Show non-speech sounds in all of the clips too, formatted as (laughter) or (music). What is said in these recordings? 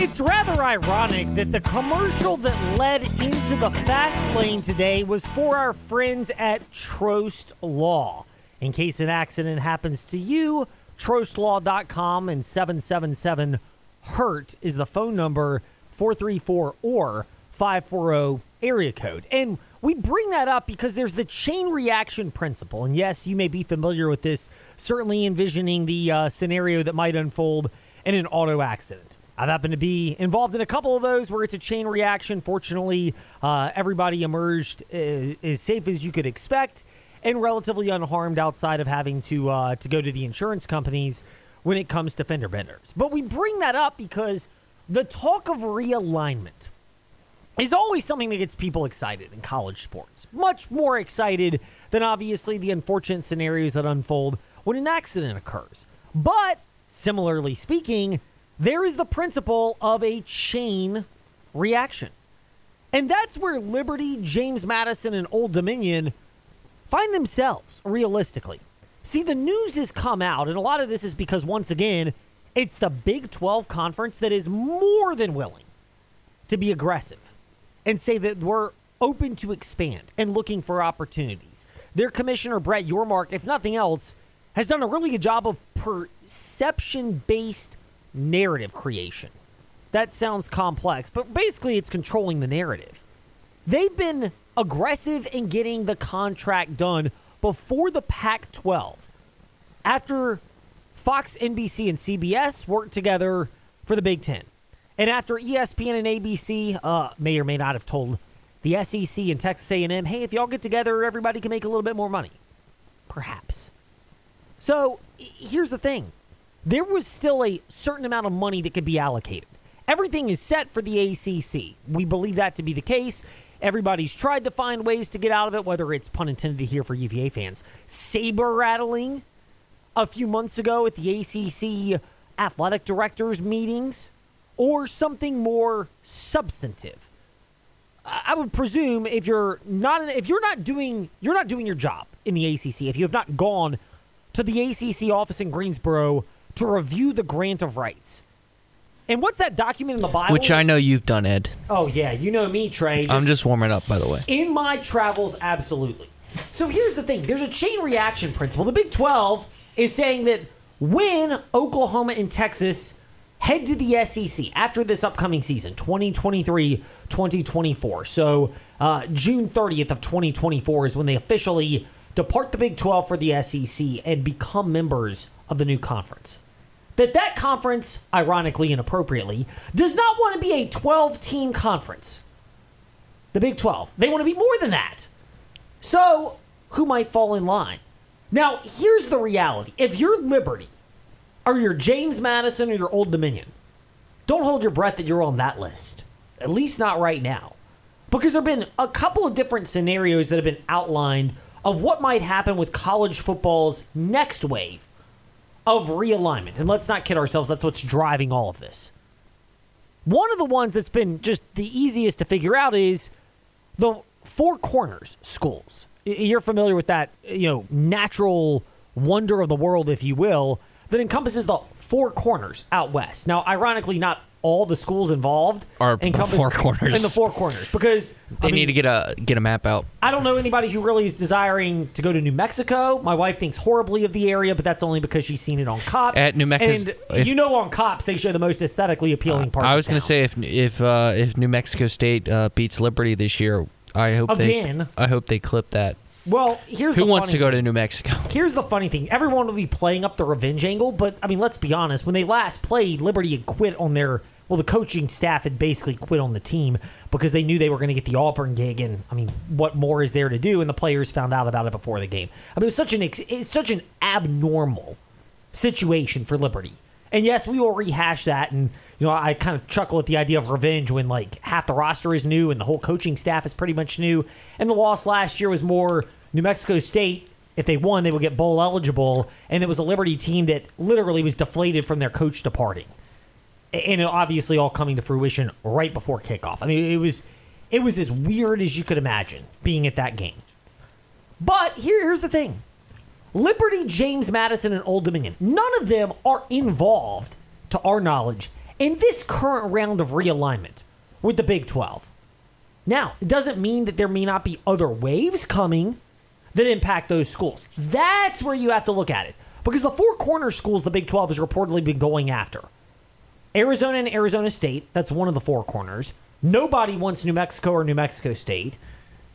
It's rather ironic that the commercial that led into the fast lane today was for our friends at Trost Law. In case an accident happens to you, trostlaw.com and 777 HURT is the phone number 434 or 540 area code. And we bring that up because there's the chain reaction principle. And yes, you may be familiar with this, certainly envisioning the uh, scenario that might unfold in an auto accident. I've happened to be involved in a couple of those where it's a chain reaction. Fortunately, uh, everybody emerged uh, as safe as you could expect and relatively unharmed outside of having to uh, to go to the insurance companies when it comes to fender benders. But we bring that up because the talk of realignment is always something that gets people excited in college sports. Much more excited than obviously the unfortunate scenarios that unfold when an accident occurs. But similarly speaking, there is the principle of a chain reaction. And that's where Liberty, James Madison, and Old Dominion find themselves realistically. See, the news has come out, and a lot of this is because, once again, it's the Big 12 conference that is more than willing to be aggressive and say that we're open to expand and looking for opportunities. Their commissioner, Brett Yormark, if nothing else, has done a really good job of perception based narrative creation. That sounds complex, but basically it's controlling the narrative. They've been aggressive in getting the contract done before the Pac 12. After Fox, NBC, and CBS worked together for the Big Ten. And after ESPN and ABC uh, may or may not have told the SEC and Texas A&M, hey, if y'all get together, everybody can make a little bit more money. Perhaps. So here's the thing there was still a certain amount of money that could be allocated. Everything is set for the ACC. We believe that to be the case. Everybody's tried to find ways to get out of it, whether it's pun intended here for UVA fans, saber rattling a few months ago at the ACC athletic directors meetings, or something more substantive. I would presume if you're not if you're not doing you're not doing your job in the ACC if you have not gone to the ACC office in Greensboro to review the grant of rights. And what's that document in the Bible? Which I know you've done, Ed. Oh yeah, you know me, Trey. I'm just warming up, by the way. in my travels, absolutely. So here's the thing: there's a chain reaction principle. The Big 12 is saying that when Oklahoma and Texas head to the SEC after this upcoming season, 2023-2024. So uh, June 30th of 2024 is when they officially depart the Big 12 for the SEC and become members of the new conference that that conference, ironically and appropriately, does not want to be a 12 team conference. The Big 12. They want to be more than that. So, who might fall in line? Now, here's the reality. If you're Liberty, or you're James Madison, or you're Old Dominion, don't hold your breath that you're on that list. At least not right now. Because there have been a couple of different scenarios that have been outlined of what might happen with college football's next wave of realignment. And let's not kid ourselves, that's what's driving all of this. One of the ones that's been just the easiest to figure out is the Four Corners schools. You're familiar with that, you know, natural wonder of the world, if you will, that encompasses the four corners out west. Now, ironically, not all the schools involved Are the encompass four corners. in the four corners because They I mean, need to get a get a map out. I don't know anybody who really is desiring to go to New Mexico. My wife thinks horribly of the area, but that's only because she's seen it on Cops. At New Mexico- and if- you know, on Cops they show the most aesthetically appealing parts. I was going going to say if if uh, if New Mexico State uh, beats Liberty this year, I hope Again. they I hope they clip that. Well, here's Who the wants funny to go thing. to New Mexico? (laughs) Here's the funny thing: everyone will be playing up the revenge angle, but I mean, let's be honest. When they last played, Liberty had quit on their. Well, the coaching staff had basically quit on the team because they knew they were going to get the Auburn gig, and I mean, what more is there to do? And the players found out about it before the game. I mean, it was such an it's such an abnormal situation for Liberty. And yes, we will rehash that. And you know, I kind of chuckle at the idea of revenge when like half the roster is new and the whole coaching staff is pretty much new. And the loss last year was more New Mexico State. If they won, they would get bowl eligible, and it was a Liberty team that literally was deflated from their coach departing, and it obviously all coming to fruition right before kickoff. I mean, it was it was as weird as you could imagine being at that game. But here, here's the thing: Liberty, James Madison, and Old Dominion. None of them are involved, to our knowledge, in this current round of realignment with the Big 12. Now, it doesn't mean that there may not be other waves coming that impact those schools. That's where you have to look at it. Because the four corner schools the Big 12 has reportedly been going after Arizona and Arizona State, that's one of the four corners. Nobody wants New Mexico or New Mexico State.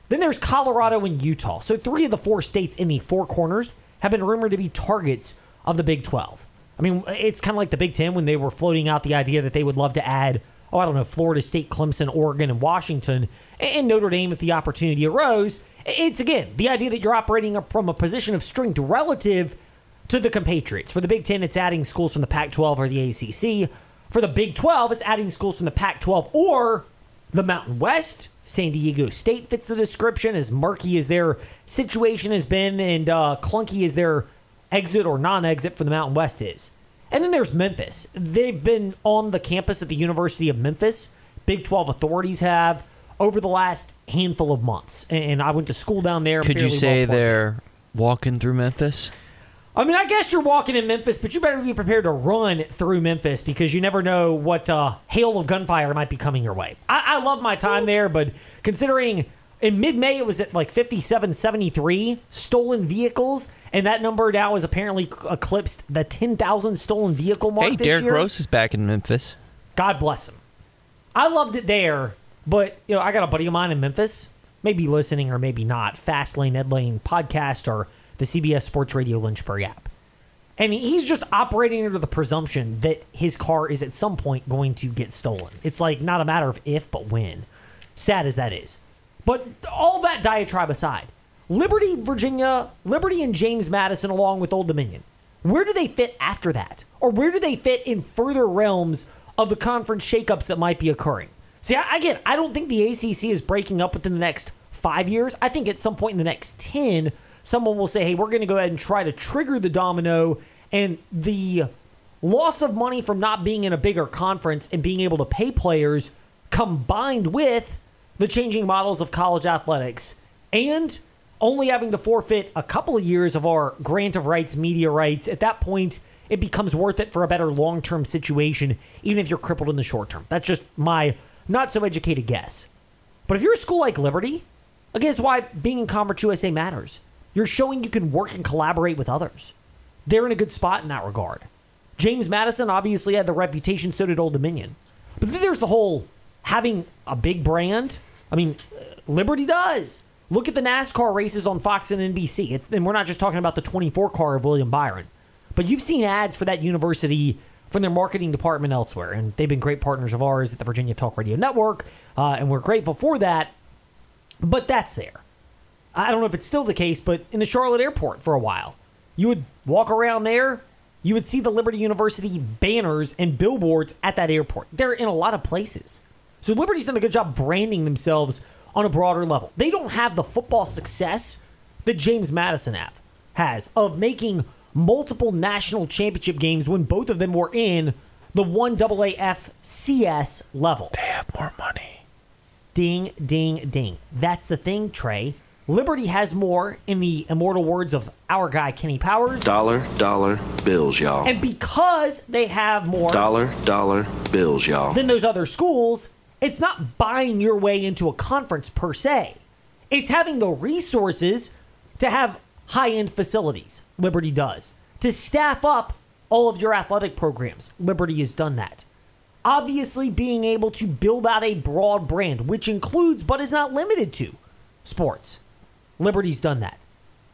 Then there's Colorado and Utah. So three of the four states in the four corners have been rumored to be targets of the Big 12. I mean, it's kind of like the Big Ten when they were floating out the idea that they would love to add, oh, I don't know, Florida State, Clemson, Oregon, and Washington, and Notre Dame if the opportunity arose. It's again the idea that you're operating from a position of strength relative to the compatriots. For the Big Ten, it's adding schools from the Pac 12 or the ACC. For the Big 12, it's adding schools from the Pac 12 or the Mountain West. San Diego State fits the description, as murky as their situation has been and uh, clunky as their exit or non exit for the Mountain West is. And then there's Memphis. They've been on the campus at the University of Memphis. Big 12 authorities have over the last handful of months. And I went to school down there. Could you say well they're walking through Memphis? I mean, I guess you're walking in Memphis, but you better be prepared to run through Memphis because you never know what uh, hail of gunfire might be coming your way. I, I love my time there, but considering in mid May it was at like 5773 stolen vehicles, and that number now has apparently eclipsed the 10,000 stolen vehicle mark. Hey, Derrick Rose is back in Memphis. God bless him. I loved it there, but you know, I got a buddy of mine in Memphis, maybe listening or maybe not. Fast Lane, Ed Lane podcast or the CBS Sports Radio Lynchburg app. And he's just operating under the presumption that his car is at some point going to get stolen. It's like not a matter of if, but when. Sad as that is. But all that diatribe aside, Liberty, Virginia, Liberty and James Madison, along with Old Dominion, where do they fit after that? Or where do they fit in further realms of the conference shakeups that might be occurring? See, I, again, I don't think the ACC is breaking up within the next five years. I think at some point in the next 10, someone will say, hey, we're going to go ahead and try to trigger the domino and the loss of money from not being in a bigger conference and being able to pay players combined with the changing models of college athletics and only having to forfeit a couple of years of our grant of rights, media rights, at that point, it becomes worth it for a better long term situation, even if you're crippled in the short term. That's just my not so educated guess. But if you're a school like Liberty, again, it's why being in Conference USA matters. You're showing you can work and collaborate with others. They're in a good spot in that regard. James Madison obviously had the reputation, so did Old Dominion. But then there's the whole having a big brand. I mean, uh, Liberty does. Look at the NASCAR races on Fox and NBC. It's, and we're not just talking about the 24 car of William Byron, but you've seen ads for that university from their marketing department elsewhere. And they've been great partners of ours at the Virginia Talk Radio Network, uh, and we're grateful for that. But that's there. I don't know if it's still the case, but in the Charlotte airport for a while, you would walk around there, you would see the Liberty University banners and billboards at that airport. They're in a lot of places. So Liberty's done a good job branding themselves on a broader level. They don't have the football success that James Madison have, has of making multiple national championship games when both of them were in the one AAFCS level. They have more money. Ding, ding, ding. That's the thing, Trey. Liberty has more, in the immortal words of our guy Kenny Powers. Dollar, dollar bills, y'all. And because they have more dollar, dollar bills, y'all. Than those other schools, it's not buying your way into a conference per se. It's having the resources to have high end facilities. Liberty does. To staff up all of your athletic programs. Liberty has done that. Obviously, being able to build out a broad brand, which includes but is not limited to sports Liberty's done that.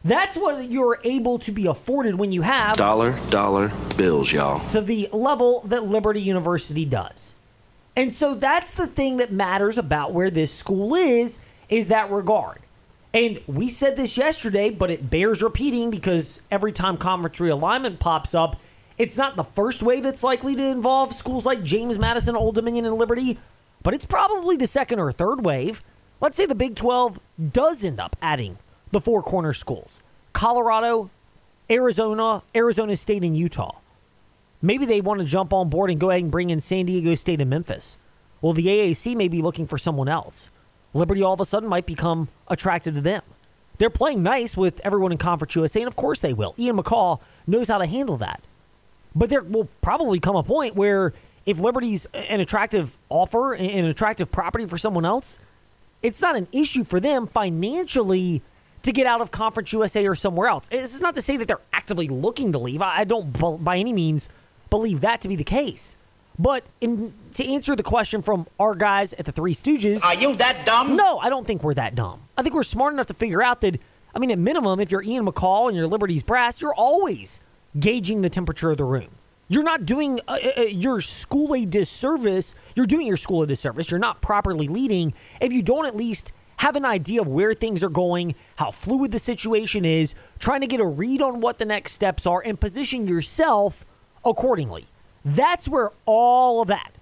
That's what you're able to be afforded when you have dollar, dollar bills, y'all. To the level that Liberty University does. And so that's the thing that matters about where this school is, is that regard. And we said this yesterday, but it bears repeating because every time conference realignment pops up, it's not the first wave that's likely to involve schools like James Madison, Old Dominion, and Liberty, but it's probably the second or third wave. Let's say the Big 12 does end up adding the four corner schools Colorado, Arizona, Arizona State, and Utah. Maybe they want to jump on board and go ahead and bring in San Diego State and Memphis. Well, the AAC may be looking for someone else. Liberty all of a sudden might become attracted to them. They're playing nice with everyone in Conference USA, and of course they will. Ian McCaw knows how to handle that. But there will probably come a point where if Liberty's an attractive offer, and an attractive property for someone else, it's not an issue for them financially to get out of Conference USA or somewhere else. This is not to say that they're actively looking to leave. I don't by any means believe that to be the case. But in, to answer the question from our guys at the Three Stooges, are you that dumb? No, I don't think we're that dumb. I think we're smart enough to figure out that. I mean, at minimum, if you're Ian McCaw and you're Liberty's brass, you're always gauging the temperature of the room. You're not doing uh, uh, uh, your school a disservice. You're doing your school a disservice. You're not properly leading if you don't at least have an idea of where things are going, how fluid the situation is, trying to get a read on what the next steps are, and position yourself accordingly. That's where all of that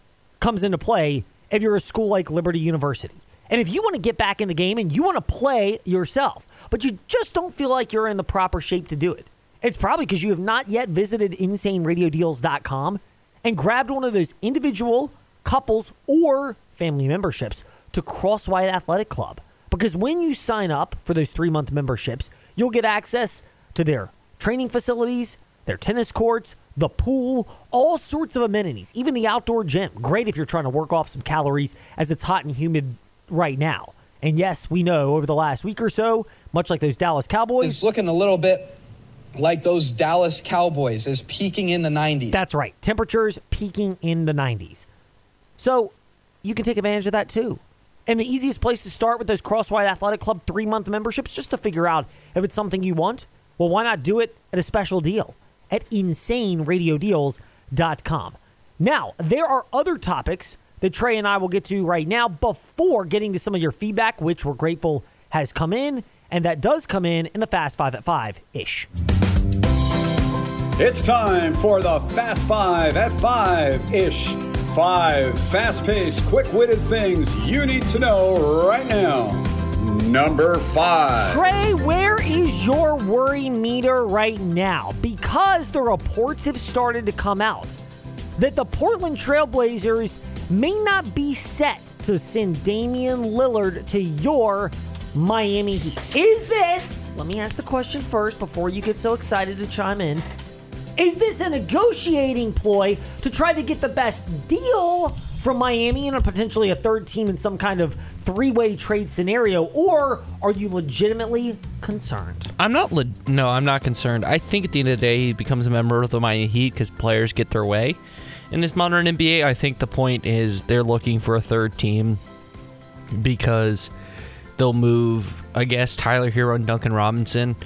comes into play if you're a school like Liberty University. And if you want to get back in the game and you want to play yourself, but you just don't feel like you're in the proper shape to do it, it's probably because you have not yet visited insaneradiodeals.com and grabbed one of those individual, couples, or family memberships to Crosswhite Athletic Club. Because when you sign up for those three month memberships, you'll get access to their training facilities, their tennis courts, the pool, all sorts of amenities, even the outdoor gym. Great if you're trying to work off some calories as it's hot and humid right now. And yes, we know over the last week or so, much like those Dallas Cowboys, it's looking a little bit like those Dallas Cowboys is peaking in the 90s. That's right. Temperatures peaking in the 90s. So you can take advantage of that too. And the easiest place to start with those Crosswhite Athletic Club three month memberships, just to figure out if it's something you want, well, why not do it at a special deal? At insaneradiodeals.com. Now, there are other topics that Trey and I will get to right now before getting to some of your feedback, which we're grateful has come in, and that does come in in the Fast Five at Five ish. It's time for the Fast Five at Five ish. Five fast paced, quick witted things you need to know right now. Number five. Trey, where is your worry meter right now? Because the reports have started to come out that the Portland Trailblazers may not be set to send Damian Lillard to your Miami Heat. Is this, let me ask the question first before you get so excited to chime in. Is this a negotiating ploy to try to get the best deal from Miami and potentially a third team in some kind of three way trade scenario, or are you legitimately concerned? I'm not. Le- no, I'm not concerned. I think at the end of the day, he becomes a member of the Miami Heat because players get their way. In this modern NBA, I think the point is they're looking for a third team because they'll move, I guess, Tyler Herro and Duncan Robinson.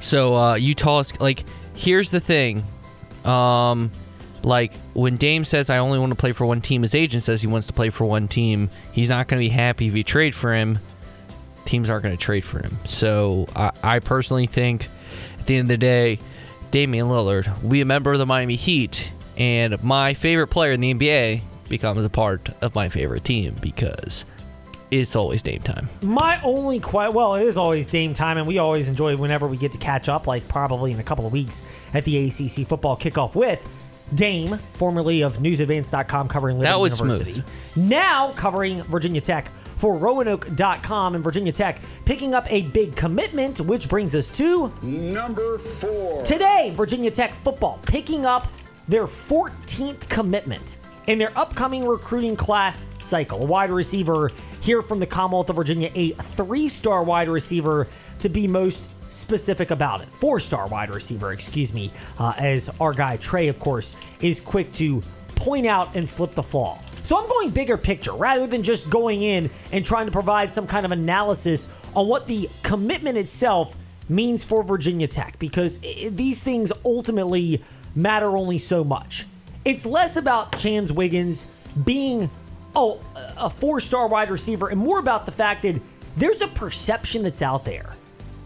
So uh, Utah's like, here's the thing. Um, like when Dame says I only want to play for one team, his agent says he wants to play for one team. He's not going to be happy if you trade for him. Teams aren't going to trade for him. So I, I, personally think at the end of the day, Damian Lillard be a member of the Miami Heat, and my favorite player in the NBA becomes a part of my favorite team because it's always Dame time. My only quite well, it is always Dame time, and we always enjoy whenever we get to catch up, like probably in a couple of weeks at the ACC football kickoff with Dame, formerly of NewsAdvance.com, covering Liberty that was University, smooth. now covering Virginia Tech for Roanoke.com and Virginia Tech, picking up a big commitment, which brings us to number four. Today, Virginia Tech football picking up their 14th commitment in their upcoming recruiting class cycle. A wide receiver here from the Commonwealth of Virginia, a three star wide receiver to be most specific about it. Four star wide receiver, excuse me, uh, as our guy Trey, of course, is quick to point out and flip the flaw. So I'm going bigger picture rather than just going in and trying to provide some kind of analysis on what the commitment itself means for Virginia Tech because these things ultimately matter only so much. It's less about Chanz Wiggins being oh a four-star wide receiver and more about the fact that there's a perception that's out there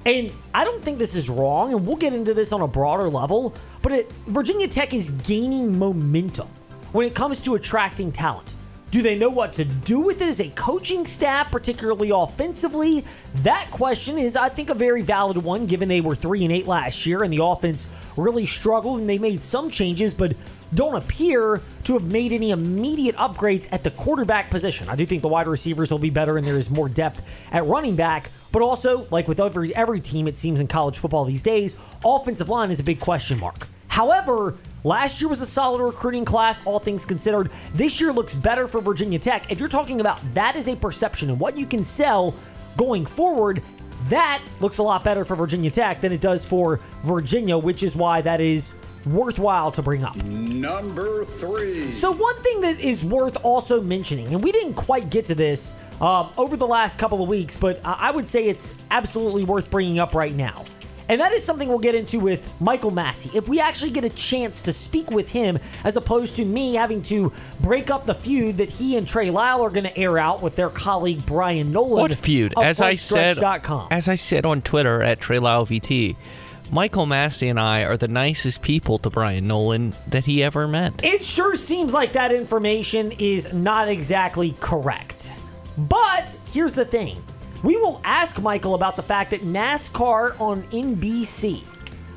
and I don't think this is wrong, and we'll get into this on a broader level, but it, Virginia Tech is gaining momentum when it comes to attracting talent. Do they know what to do with it as a coaching staff, particularly offensively? That question is, I think, a very valid one, given they were three and eight last year and the offense really struggled and they made some changes, but don't appear to have made any immediate upgrades at the quarterback position. I do think the wide receivers will be better and there is more depth at running back, but also, like with every every team, it seems in college football these days, offensive line is a big question mark. However, Last year was a solid recruiting class, all things considered. This year looks better for Virginia Tech. If you're talking about that is a perception and what you can sell going forward, that looks a lot better for Virginia Tech than it does for Virginia, which is why that is worthwhile to bring up. Number three. So, one thing that is worth also mentioning, and we didn't quite get to this uh, over the last couple of weeks, but I would say it's absolutely worth bringing up right now. And that is something we'll get into with Michael Massey. If we actually get a chance to speak with him, as opposed to me having to break up the feud that he and Trey Lyle are going to air out with their colleague Brian Nolan. What feud? As I said, as I said on Twitter at Trey Lyle VT, Michael Massey and I are the nicest people to Brian Nolan that he ever met. It sure seems like that information is not exactly correct. But here's the thing we will ask Michael about the fact that NASCAR on NBC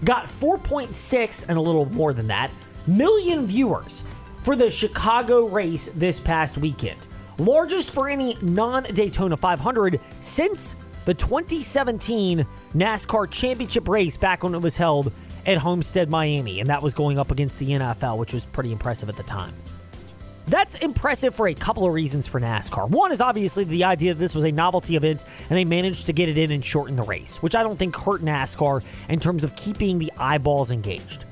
got 4.6 and a little more than that million viewers for the Chicago race this past weekend. Largest for any non Daytona 500 since the 2017 NASCAR Championship race back when it was held at Homestead, Miami. And that was going up against the NFL, which was pretty impressive at the time. That's impressive for a couple of reasons for NASCAR. One is obviously the idea that this was a novelty event and they managed to get it in and shorten the race, which I don't think hurt NASCAR in terms of keeping the eyeballs engaged.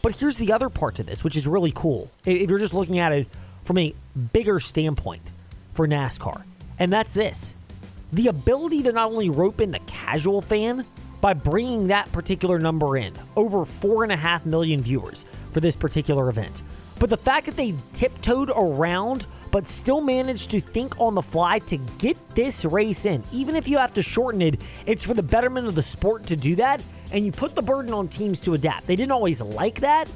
But here's the other part to this, which is really cool. If you're just looking at it from a bigger standpoint for NASCAR, and that's this the ability to not only rope in the casual fan by bringing that particular number in over four and a half million viewers for this particular event. But the fact that they tiptoed around but still managed to think on the fly to get this race in, even if you have to shorten it, it's for the betterment of the sport to do that. And you put the burden on teams to adapt. They didn't always like that,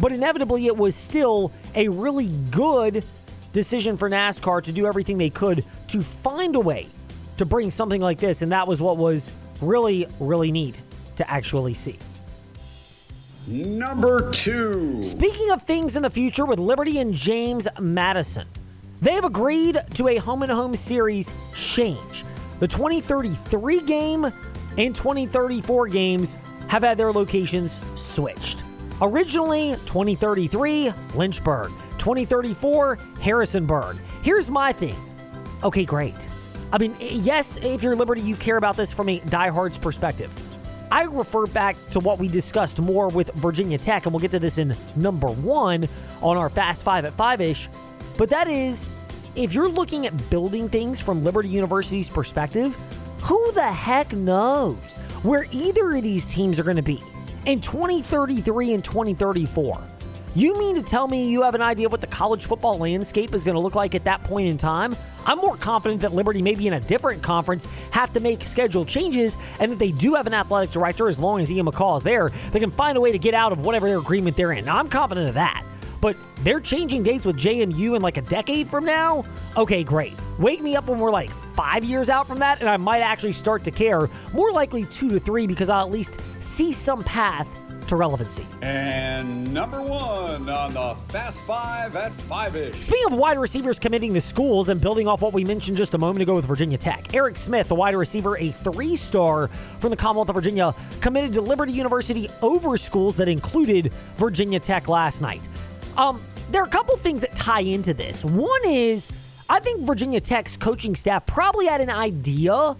but inevitably it was still a really good decision for NASCAR to do everything they could to find a way to bring something like this. And that was what was really, really neat to actually see. Number two. Speaking of things in the future with Liberty and James Madison, they have agreed to a home and home series change. The 2033 game and 2034 games have had their locations switched. Originally, 2033, Lynchburg. 2034, Harrisonburg. Here's my thing. Okay, great. I mean, yes, if you're Liberty, you care about this from a diehard's perspective. I refer back to what we discussed more with Virginia Tech, and we'll get to this in number one on our Fast Five at Five ish. But that is, if you're looking at building things from Liberty University's perspective, who the heck knows where either of these teams are going to be in 2033 and 2034? You mean to tell me you have an idea of what the college football landscape is going to look like at that point in time? I'm more confident that Liberty, maybe in a different conference, have to make schedule changes, and that they do have an athletic director as long as Ian McCaw is there. They can find a way to get out of whatever their agreement they're in. Now, I'm confident of that. But they're changing dates with JMU in like a decade from now? Okay, great. Wake me up when we're like five years out from that, and I might actually start to care. More likely two to three because I'll at least see some path to relevancy. And number one on the Fast Five at Five ish. Speaking of wide receivers committing to schools and building off what we mentioned just a moment ago with Virginia Tech, Eric Smith, the wide receiver, a three star from the Commonwealth of Virginia, committed to Liberty University over schools that included Virginia Tech last night. Um, there are a couple things that tie into this. One is, I think Virginia Tech's coaching staff probably had an idea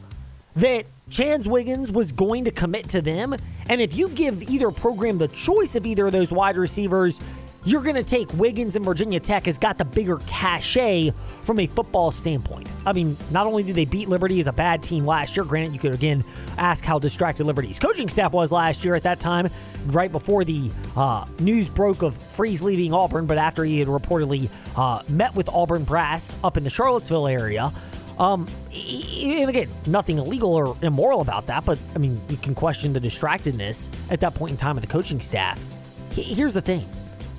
that Chanz Wiggins was going to commit to them. And if you give either program the choice of either of those wide receivers, you're going to take Wiggins and Virginia Tech has got the bigger cachet from a football standpoint. I mean, not only did they beat Liberty as a bad team last year, granted, you could again ask how distracted Liberty's coaching staff was last year at that time, right before the uh, news broke of Freeze leaving Auburn, but after he had reportedly uh, met with Auburn brass up in the Charlottesville area. Um, and again, nothing illegal or immoral about that, but I mean, you can question the distractedness at that point in time of the coaching staff. Here's the thing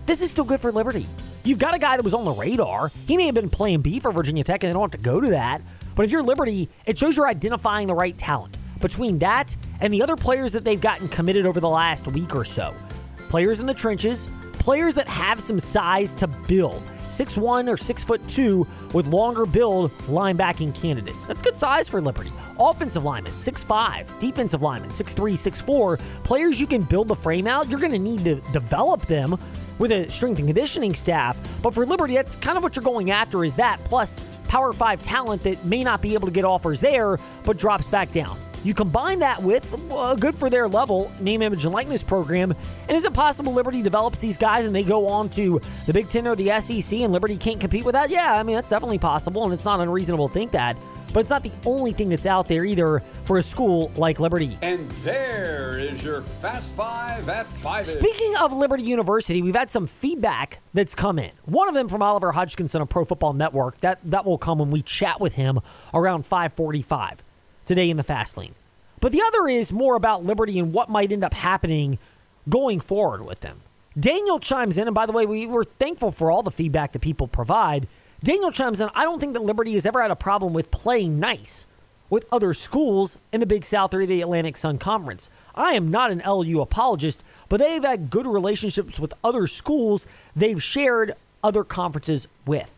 this is still good for Liberty. You've got a guy that was on the radar. He may have been playing B for Virginia Tech, and they don't have to go to that. But if you're Liberty, it shows you're identifying the right talent. Between that and the other players that they've gotten committed over the last week or so, players in the trenches, players that have some size to build. 6'1 or 6'2 with longer build linebacking candidates. That's good size for Liberty. Offensive linemen, 6'5. Defensive linemen, 6'3, 6'4. Players you can build the frame out. You're going to need to develop them. with a strength and conditioning staff. But for Liberty, that's kind of what you're going after is that plus Power 5 talent that may not be able to get offers there, but drops back down. You combine that with a good for their level name, image, and likeness program, and is it possible Liberty develops these guys and they go on to the Big Ten or the SEC and Liberty can't compete with that? Yeah, I mean, that's definitely possible, and it's not unreasonable to think that. But it's not the only thing that's out there either for a school like Liberty. And there is your Fast Five at Five. Speaking of Liberty University, we've had some feedback that's come in. One of them from Oliver Hodgkinson of Pro Football Network. That that will come when we chat with him around 545 today in the fast lane. But the other is more about Liberty and what might end up happening going forward with them. Daniel chimes in, and by the way, we were thankful for all the feedback that people provide. Daniel chimes in, I don't think that Liberty has ever had a problem with playing nice with other schools in the Big South or the Atlantic Sun Conference. I am not an LU apologist, but they've had good relationships with other schools they've shared other conferences with.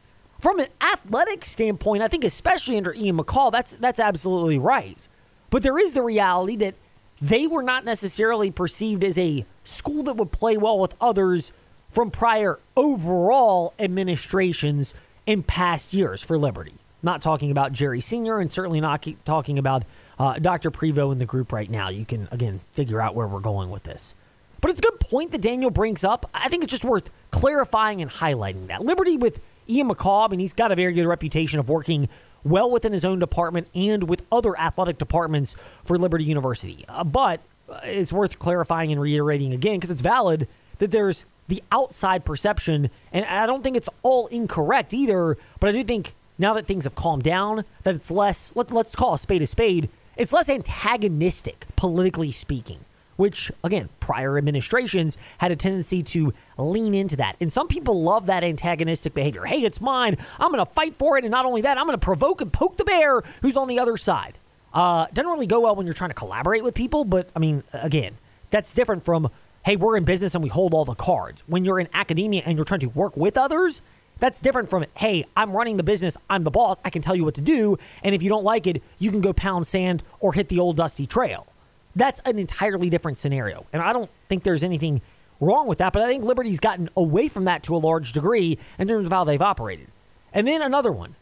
From an athletic standpoint, I think especially under Ian McCaw, that's that's absolutely right. But there is the reality that they were not necessarily perceived as a school that would play well with others from prior overall administrations in past years for Liberty. Not talking about Jerry Sr. and certainly not talking about uh, Dr. Prevo in the group right now. You can, again, figure out where we're going with this. But it's a good point that Daniel brings up. I think it's just worth clarifying and highlighting that. Liberty with Ian McCaw, I mean, he's got a very good reputation of working well within his own department and with other athletic departments for Liberty University. Uh, but uh, it's worth clarifying and reiterating again because it's valid that there's the outside perception, and I don't think it's all incorrect either, but I do think now that things have calmed down, that it's less, let, let's call a spade a spade, it's less antagonistic, politically speaking, which, again, prior administrations had a tendency to lean into that. And some people love that antagonistic behavior. Hey, it's mine. I'm going to fight for it. And not only that, I'm going to provoke and poke the bear who's on the other side. Uh, doesn't really go well when you're trying to collaborate with people, but I mean, again, that's different from hey, we're in business and we hold all the cards. When you're in academia and you're trying to work with others, that's different from, hey, I'm running the business, I'm the boss, I can tell you what to do, and if you don't like it, you can go pound sand or hit the old dusty trail. That's an entirely different scenario. And I don't think there's anything wrong with that, but I think Liberty's gotten away from that to a large degree in terms of how they've operated. And then another one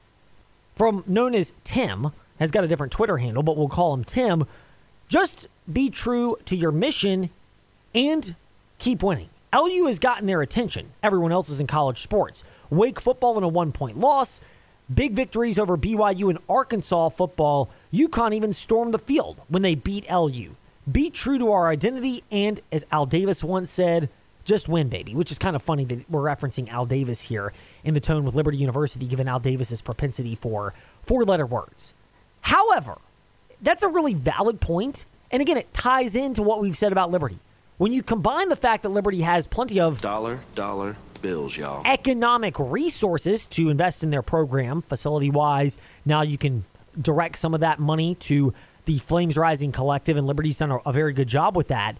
from known as Tim, has got a different Twitter handle, but we'll call him Tim. Just be true to your mission and keep winning. LU has gotten their attention. Everyone else is in college sports. Wake football in a one point loss, big victories over BYU and Arkansas football. UConn even stormed the field when they beat LU. Be true to our identity, and as Al Davis once said, just win, baby, which is kind of funny that we're referencing Al Davis here in the tone with Liberty University, given Al Davis's propensity for four letter words. However, that's a really valid point, and again, it ties into what we've said about Liberty. When you combine the fact that Liberty has plenty of dollar, dollar bills, y'all, economic resources to invest in their program, facility wise, now you can direct some of that money to the Flames Rising Collective, and Liberty's done a, a very good job with that.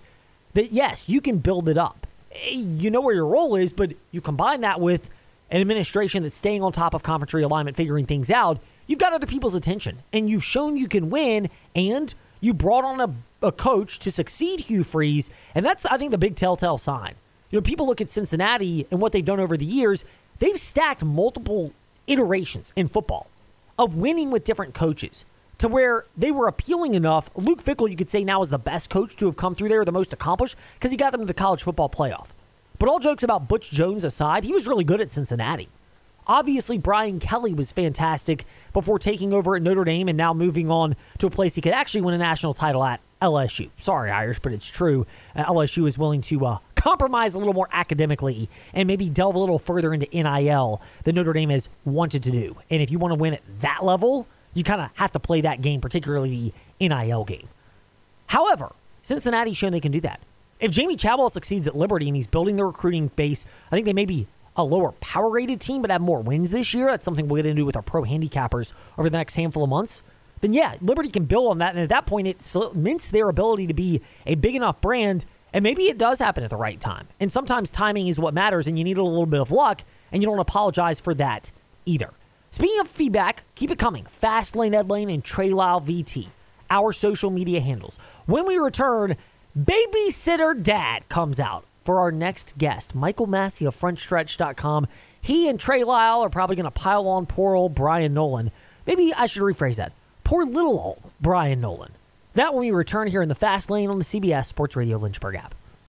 That yes, you can build it up. Eh, you know where your role is, but you combine that with an administration that's staying on top of conference realignment, figuring things out. You've got other people's attention, and you've shown you can win, and you brought on a, a coach to succeed Hugh Freeze, and that's, I think, the big telltale sign. You know, people look at Cincinnati and what they've done over the years. They've stacked multiple iterations in football of winning with different coaches to where they were appealing enough. Luke Fickell, you could say now is the best coach to have come through there, the most accomplished, because he got them to the college football playoff. But all jokes about Butch Jones aside, he was really good at Cincinnati. Obviously, Brian Kelly was fantastic before taking over at Notre Dame and now moving on to a place he could actually win a national title at LSU. Sorry, Irish, but it's true. Uh, LSU is willing to uh, compromise a little more academically and maybe delve a little further into NIL than Notre Dame has wanted to do. And if you want to win at that level, you kind of have to play that game, particularly the NIL game. However, Cincinnati's shown they can do that. If Jamey Chadwell succeeds at Liberty and he's building the recruiting base, I think they may be a lower power rated team but have more wins this year. That's something we'll get into with our pro handicappers over the next handful of months. Then, yeah, Liberty can build on that. And at that point, it cements their ability to be a big enough brand. And maybe it does happen at the right time. And sometimes timing is what matters, and you need a little bit of luck, and you don't apologize for that either. Speaking of feedback, keep it coming. Fast Lane Ed Lane and Trey Lyle VT, our social media handles. When we return, Babysitter Dad comes out for our next guest, Michael Massey of FrontStretch.com. He and Trey Lyle are probably going to pile on poor old Brian Nolan. Maybe I should rephrase that. Poor little old Brian Nolan. That when we return here in the fast lane on the CBS Sports Radio Lynchburg app.